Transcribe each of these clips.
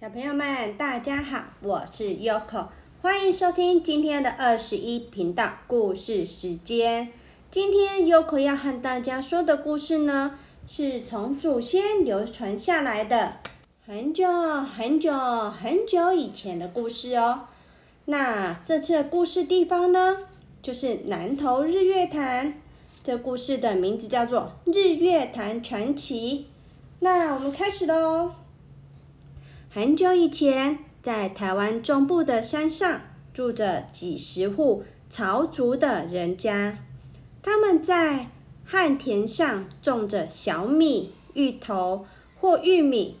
小朋友们，大家好，我是 Yoko，欢迎收听今天的二十一频道故事时间。今天 Yoko 要和大家说的故事呢，是从祖先流传下来的，很久很久很久以前的故事哦。那这次的故事地方呢，就是南投日月潭。这故事的名字叫做《日月潭传奇》。那我们开始喽。很久以前，在台湾中部的山上，住着几十户潮族的人家。他们在旱田上种着小米、芋头或玉米，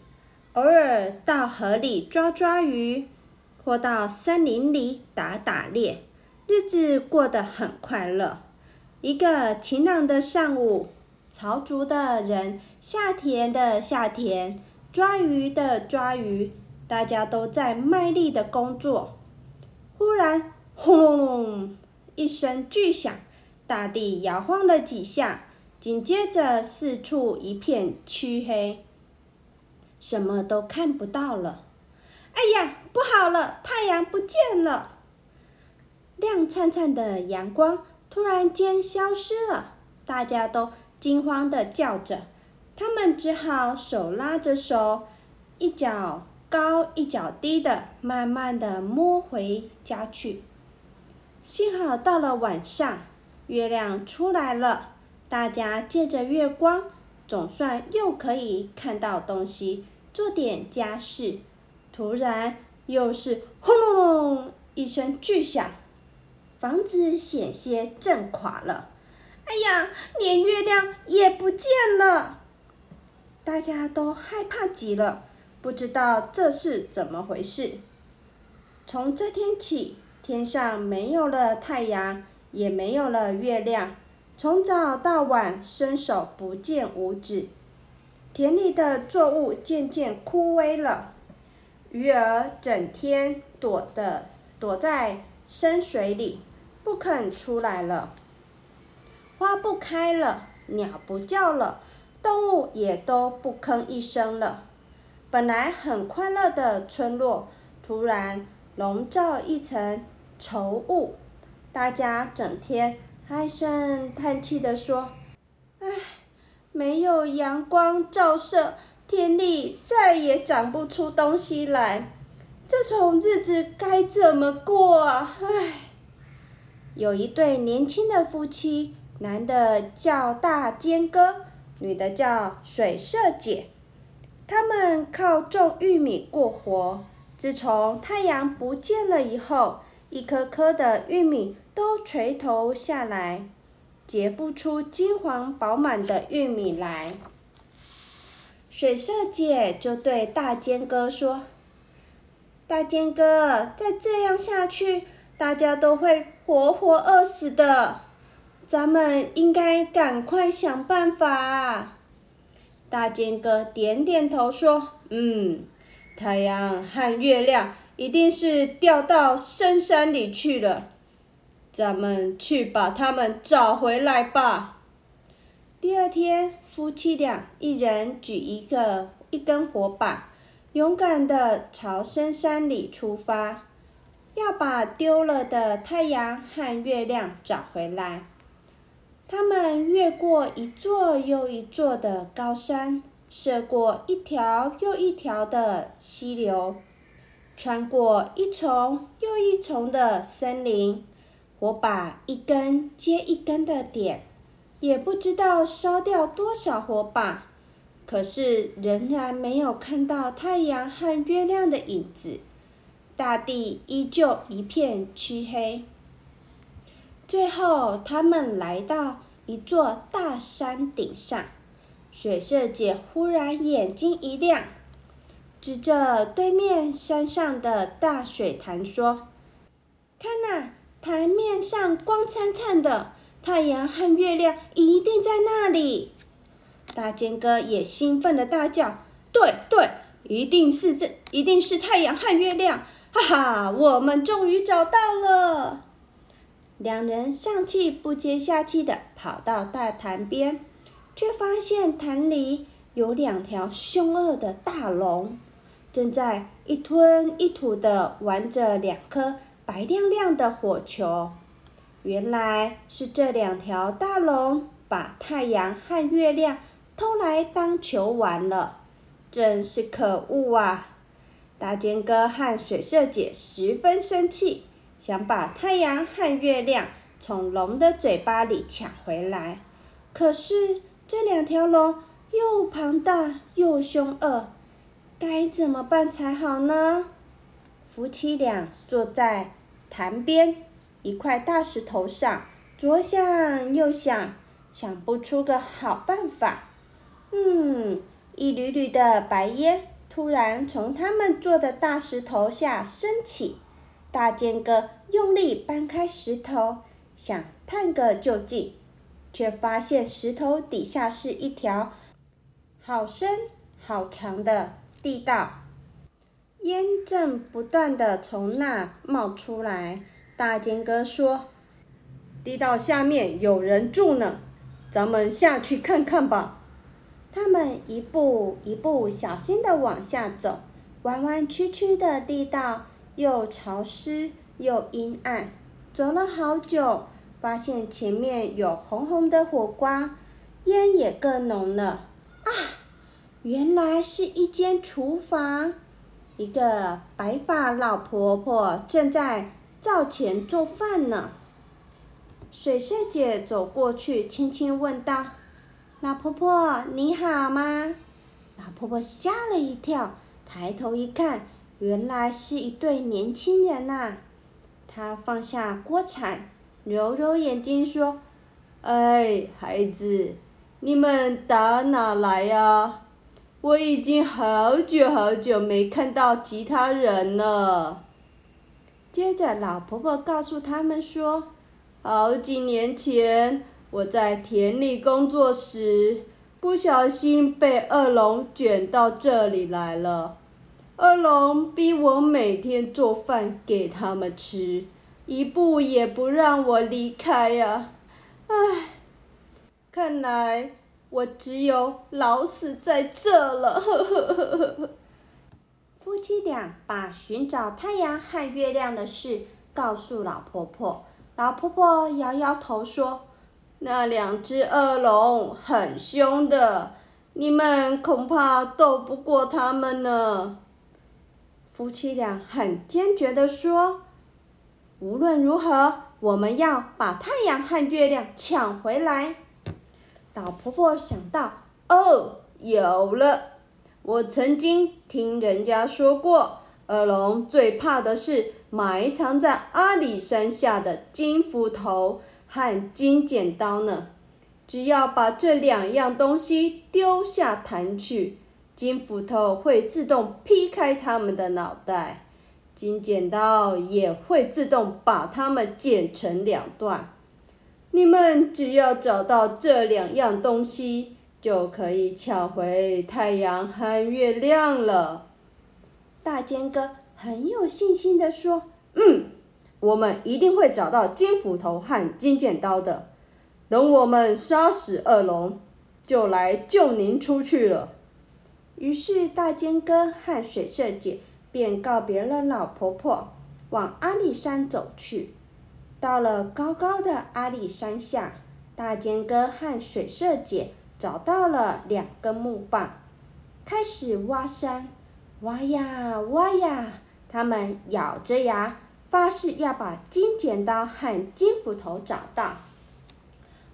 偶尔到河里抓抓鱼，或到森林里打打猎，日子过得很快乐。一个晴朗的上午，潮族的人下田的下田。抓鱼的抓鱼，大家都在卖力的工作。忽然，轰隆隆一声巨响，大地摇晃了几下，紧接着四处一片漆黑，什么都看不到了。哎呀，不好了，太阳不见了！亮灿灿的阳光突然间消失了，大家都惊慌的叫着。他们只好手拉着手，一脚高一脚低的，慢慢的摸回家去。幸好到了晚上，月亮出来了，大家借着月光，总算又可以看到东西，做点家事。突然，又是轰隆隆一声巨响，房子险些震垮了。哎呀，连月亮也不见了！大家都害怕极了，不知道这是怎么回事。从这天起，天上没有了太阳，也没有了月亮，从早到晚伸手不见五指。田里的作物渐渐枯萎了，鱼儿整天躲的躲在深水里，不肯出来了。花不开了，鸟不叫了。动物也都不吭一声了。本来很快乐的村落，突然笼罩一层愁雾。大家整天唉声叹气地说：“唉，没有阳光照射，田里再也长不出东西来。这种日子该怎么过啊？唉。”有一对年轻的夫妻，男的叫大坚哥。女的叫水社姐，他们靠种玉米过活。自从太阳不见了以后，一颗颗的玉米都垂头下来，结不出金黄饱满的玉米来。水社姐就对大坚哥说：“大坚哥，再这样下去，大家都会活活饿死的。”咱们应该赶快想办法。大剑哥点点头说：“嗯，太阳和月亮一定是掉到深山里去了，咱们去把他们找回来吧。”第二天，夫妻俩一人举一个一根火把，勇敢地朝深山里出发，要把丢了的太阳和月亮找回来。他们越过一座又一座的高山，涉过一条又一条的溪流，穿过一丛又一丛的森林，火把一根接一根的点，也不知道烧掉多少火把，可是仍然没有看到太阳和月亮的影子，大地依旧一片漆黑。最后，他们来到一座大山顶上。水社姐忽然眼睛一亮，指着对面山上的大水潭说：“看呐，潭面上光灿灿的，太阳和月亮一定在那里。”大尖哥也兴奋的大叫：“对对，一定是这，一定是太阳和月亮！哈哈，我们终于找到了！”两人上气不接下气的跑到大潭边，却发现潭里有两条凶恶的大龙，正在一吞一吐的玩着两颗白亮亮的火球。原来是这两条大龙把太阳和月亮偷来当球玩了，真是可恶啊！大尖哥和水色姐十分生气，想把太阳和月亮从龙的嘴巴里抢回来。可是这两条龙又庞大又凶恶，该怎么办才好呢？夫妻俩坐在潭边。一块大石头上，左想右想，想不出个好办法。嗯，一缕缕的白烟突然从他们坐的大石头下升起。大剑哥用力搬开石头，想探个究竟，却发现石头底下是一条好深好长的地道，烟正不断的从那冒出来。大尖哥说：“地道下面有人住呢，咱们下去看看吧。”他们一步一步小心地往下走，弯弯曲曲的地道又潮湿又阴暗。走了好久，发现前面有红红的火光，烟也更浓了。啊，原来是一间厨房，一个白发老婆婆正在。灶前做饭呢。水色姐走过去，轻轻问道：“老婆婆，你好吗？”老婆婆吓了一跳，抬头一看，原来是一对年轻人呐。他放下锅铲，揉揉眼睛说：“哎，孩子，你们打哪来呀？我已经好久好久没看到其他人了。”接着，老婆婆告诉他们说：“好几年前，我在田里工作时，不小心被恶龙卷到这里来了。恶龙逼我每天做饭给他们吃，一步也不让我离开呀！唉，看来我只有老死在这了。”。夫妻俩把寻找太阳和月亮的事告诉老婆婆，老婆婆摇摇头说：“那两只恶龙很凶的，你们恐怕斗不过他们呢。”夫妻俩很坚决地说：“无论如何，我们要把太阳和月亮抢回来。”老婆婆想到：“哦，有了。”我曾经听人家说过，恶龙最怕的是埋藏在阿里山下的金斧头和金剪刀呢。只要把这两样东西丢下潭去，金斧头会自动劈开他们的脑袋，金剪刀也会自动把它们剪成两段。你们只要找到这两样东西。就可以抢回太阳和月亮了。大尖哥很有信心地说：“嗯，我们一定会找到金斧头和金剪刀的。等我们杀死恶龙，就来救您出去了。”于是大尖哥和水社姐便告别了老婆婆，往阿里山走去。到了高高的阿里山下，大尖哥和水社姐。找到了两根木棒，开始挖山，挖呀挖呀，他们咬着牙，发誓要把金剪刀和金斧头找到。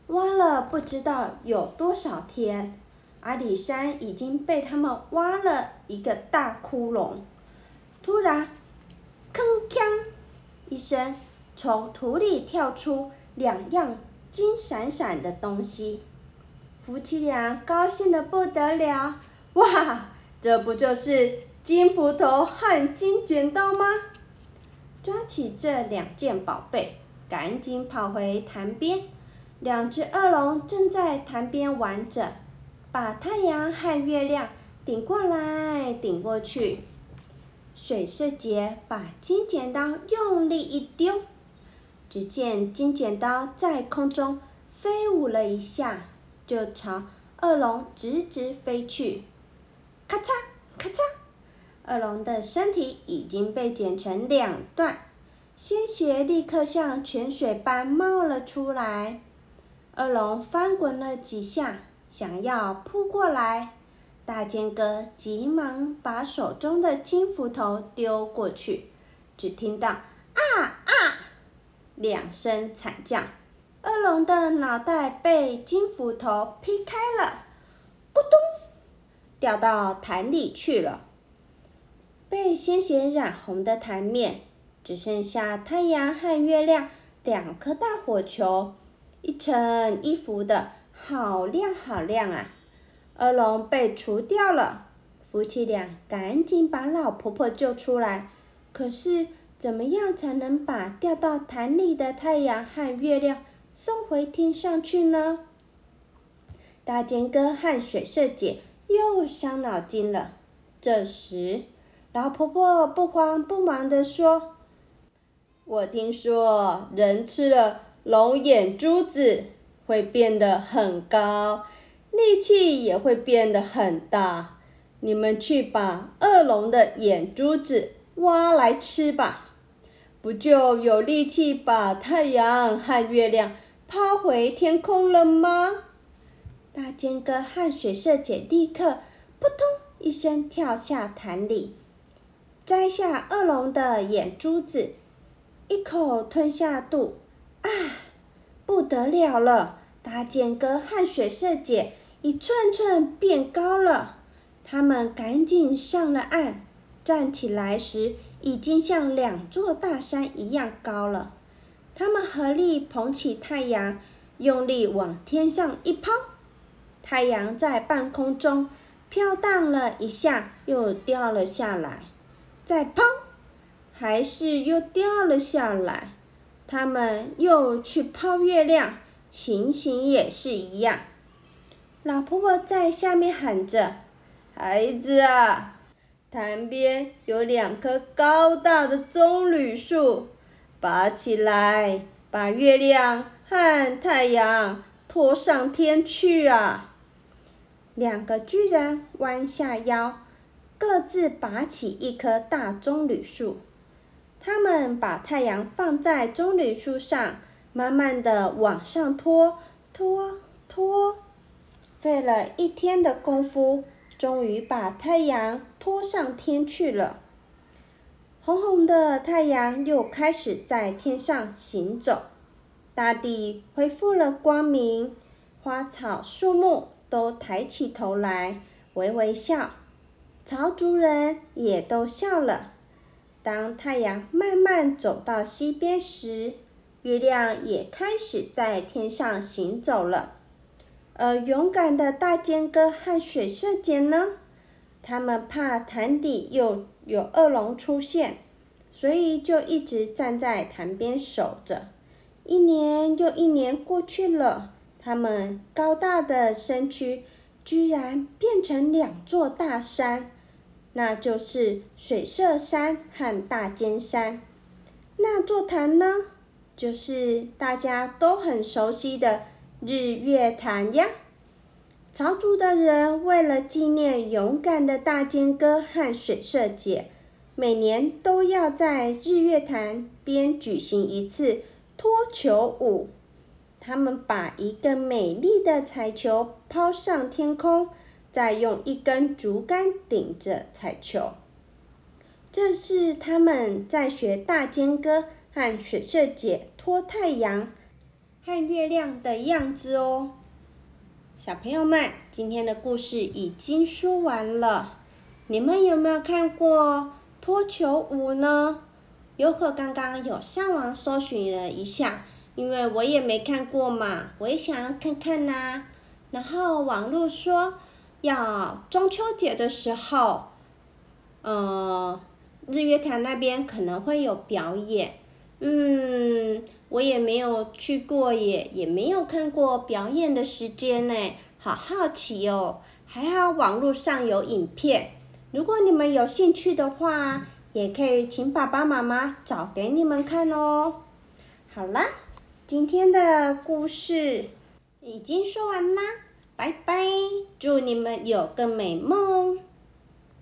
挖了不知道有多少天，阿里山已经被他们挖了一个大窟窿。突然，铿锵一声，从土里跳出两样金闪闪的东西。夫妻俩高兴的不得了，哇，这不就是金斧头和金剪刀吗？抓起这两件宝贝，赶紧跑回潭边。两只恶龙正在潭边玩着，把太阳和月亮顶过来顶过去。水世杰把金剪刀用力一丢，只见金剪刀在空中飞舞了一下。就朝恶龙直直飞去，咔嚓咔嚓，恶龙的身体已经被剪成两段，鲜血立刻像泉水般冒了出来。恶龙翻滚了几下，想要扑过来，大剑哥急忙把手中的金斧头丢过去，只听到“啊啊”两声惨叫，恶龙的脑袋被金斧头劈开了，咕咚，掉到潭里去了。被鲜血染红的潭面，只剩下太阳和月亮两颗大火球，一层一浮的，好亮好亮啊！恶龙被除掉了，夫妻俩赶紧把老婆婆救出来。可是，怎么样才能把掉到潭里的太阳和月亮送回天上去呢？大尖哥和水色姐又伤脑筋了。这时，老婆婆不慌不忙地说：“我听说人吃了龙眼珠子会变得很高，力气也会变得很大。你们去把恶龙的眼珠子挖来吃吧，不就有力气把太阳和月亮抛回天空了吗？”大尖哥和水色姐立刻扑通一声跳下潭里。摘下恶龙的眼珠子，一口吞下肚，啊，不得了了！大剑哥和水社姐一寸寸变高了。他们赶紧上了岸，站起来时已经像两座大山一样高了。他们合力捧起太阳，用力往天上一抛，太阳在半空中飘荡了一下，又掉了下来。再砰，还是又掉了下来。他们又去抛月亮，情形也是一样。老婆婆在下面喊着：“孩子啊，潭边有两棵高大的棕榈树，拔起来，把月亮和太阳拖上天去啊！”两个巨人弯下腰。各自拔起一棵大棕榈树，他们把太阳放在棕榈树上，慢慢的往上拖，拖，拖，费了一天的功夫，终于把太阳拖上天去了。红红的太阳又开始在天上行走，大地恢复了光明，花草树木都抬起头来，微微笑。曹族人也都笑了。当太阳慢慢走到西边时，月亮也开始在天上行走了。而勇敢的大尖哥和水社姐呢？他们怕潭底又有恶龙出现，所以就一直站在潭边守着。一年又一年过去了，他们高大的身躯居然变成两座大山。那就是水社山和大尖山，那座潭呢，就是大家都很熟悉的日月潭呀。曹族的人为了纪念勇敢的大尖哥和水社姐，每年都要在日月潭边举行一次脱球舞。他们把一个美丽的彩球抛上天空。再用一根竹竿顶着彩球，这是他们在学大尖哥和水色姐托太阳和月亮的样子哦。小朋友们，今天的故事已经说完了，你们有没有看过脱球舞呢？优可刚刚有上网搜寻了一下，因为我也没看过嘛，我也想要看看呐。然后网络说。要中秋节的时候，嗯，日月潭那边可能会有表演。嗯，我也没有去过耶，也没有看过表演的时间呢，好好奇哦。还好网络上有影片，如果你们有兴趣的话，也可以请爸爸妈妈找给你们看哦。好啦，今天的故事已经说完啦。拜拜，祝你们有个美梦。